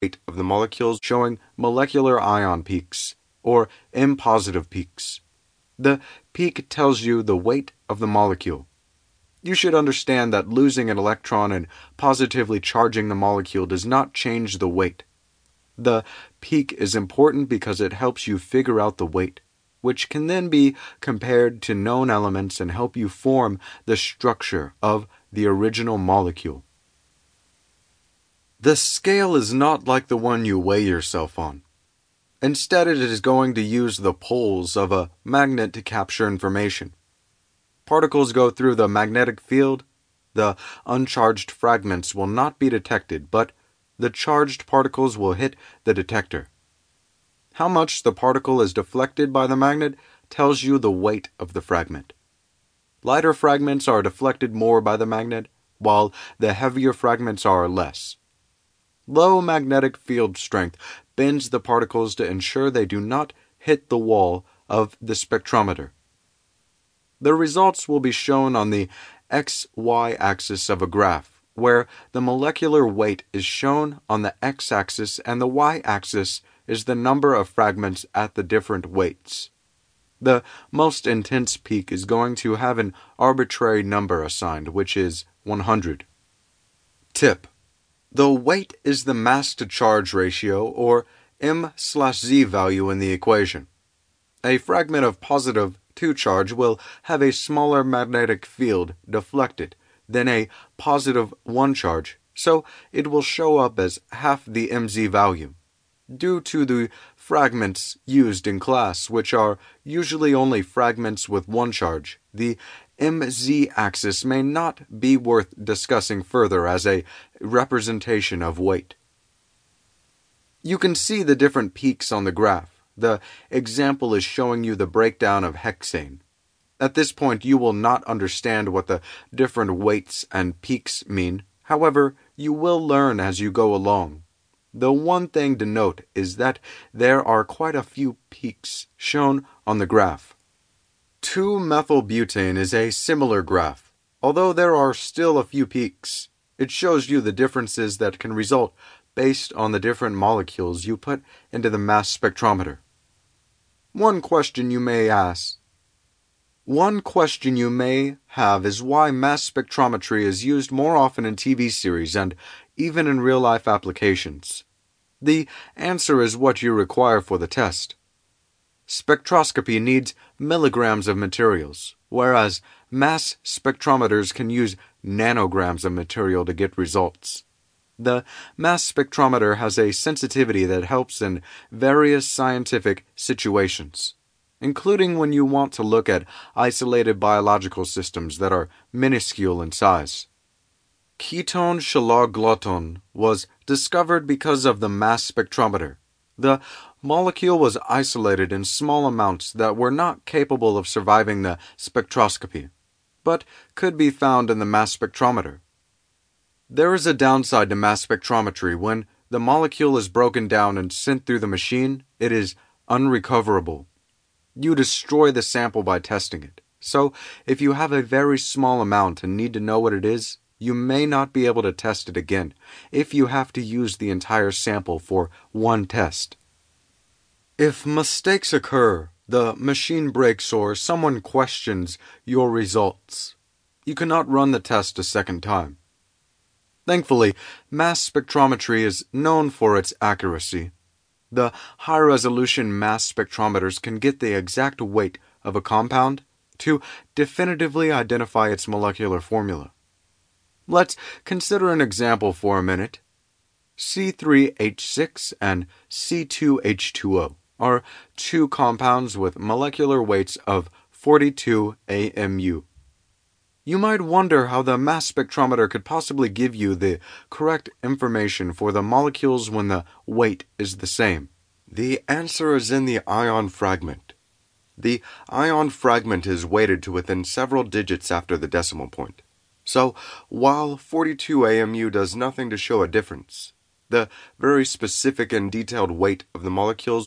weight of the molecules showing molecular ion peaks, or M positive peaks. The peak tells you the weight of the molecule. You should understand that losing an electron and positively charging the molecule does not change the weight. The peak is important because it helps you figure out the weight, which can then be compared to known elements and help you form the structure of the original molecule. The scale is not like the one you weigh yourself on. Instead, it is going to use the poles of a magnet to capture information. Particles go through the magnetic field. The uncharged fragments will not be detected, but the charged particles will hit the detector. How much the particle is deflected by the magnet tells you the weight of the fragment. Lighter fragments are deflected more by the magnet, while the heavier fragments are less. Low magnetic field strength bends the particles to ensure they do not hit the wall of the spectrometer. The results will be shown on the xy axis of a graph, where the molecular weight is shown on the x axis and the y axis is the number of fragments at the different weights. The most intense peak is going to have an arbitrary number assigned, which is 100. Tip the weight is the mass to charge ratio, or m slash z value in the equation. A fragment of positive 2 charge will have a smaller magnetic field deflected than a positive 1 charge, so it will show up as half the mz value. Due to the fragments used in class, which are usually only fragments with one charge, the MZ axis may not be worth discussing further as a representation of weight. You can see the different peaks on the graph. The example is showing you the breakdown of hexane. At this point, you will not understand what the different weights and peaks mean. However, you will learn as you go along. The one thing to note is that there are quite a few peaks shown on the graph. 2-methylbutane is a similar graph, although there are still a few peaks. It shows you the differences that can result based on the different molecules you put into the mass spectrometer. One question you may ask one question you may have is why mass spectrometry is used more often in TV series and even in real life applications. The answer is what you require for the test. Spectroscopy needs milligrams of materials, whereas mass spectrometers can use nanograms of material to get results. The mass spectrometer has a sensitivity that helps in various scientific situations, including when you want to look at isolated biological systems that are minuscule in size. Ketone schalagluton was discovered because of the mass spectrometer. The molecule was isolated in small amounts that were not capable of surviving the spectroscopy, but could be found in the mass spectrometer. There is a downside to mass spectrometry when the molecule is broken down and sent through the machine, it is unrecoverable. You destroy the sample by testing it. So, if you have a very small amount and need to know what it is, you may not be able to test it again if you have to use the entire sample for one test. If mistakes occur, the machine breaks or someone questions your results, you cannot run the test a second time. Thankfully, mass spectrometry is known for its accuracy. The high resolution mass spectrometers can get the exact weight of a compound to definitively identify its molecular formula. Let's consider an example for a minute. C3H6 and C2H2O are two compounds with molecular weights of 42 AMU. You might wonder how the mass spectrometer could possibly give you the correct information for the molecules when the weight is the same. The answer is in the ion fragment. The ion fragment is weighted to within several digits after the decimal point. So, while 42 AMU does nothing to show a difference, the very specific and detailed weight of the molecules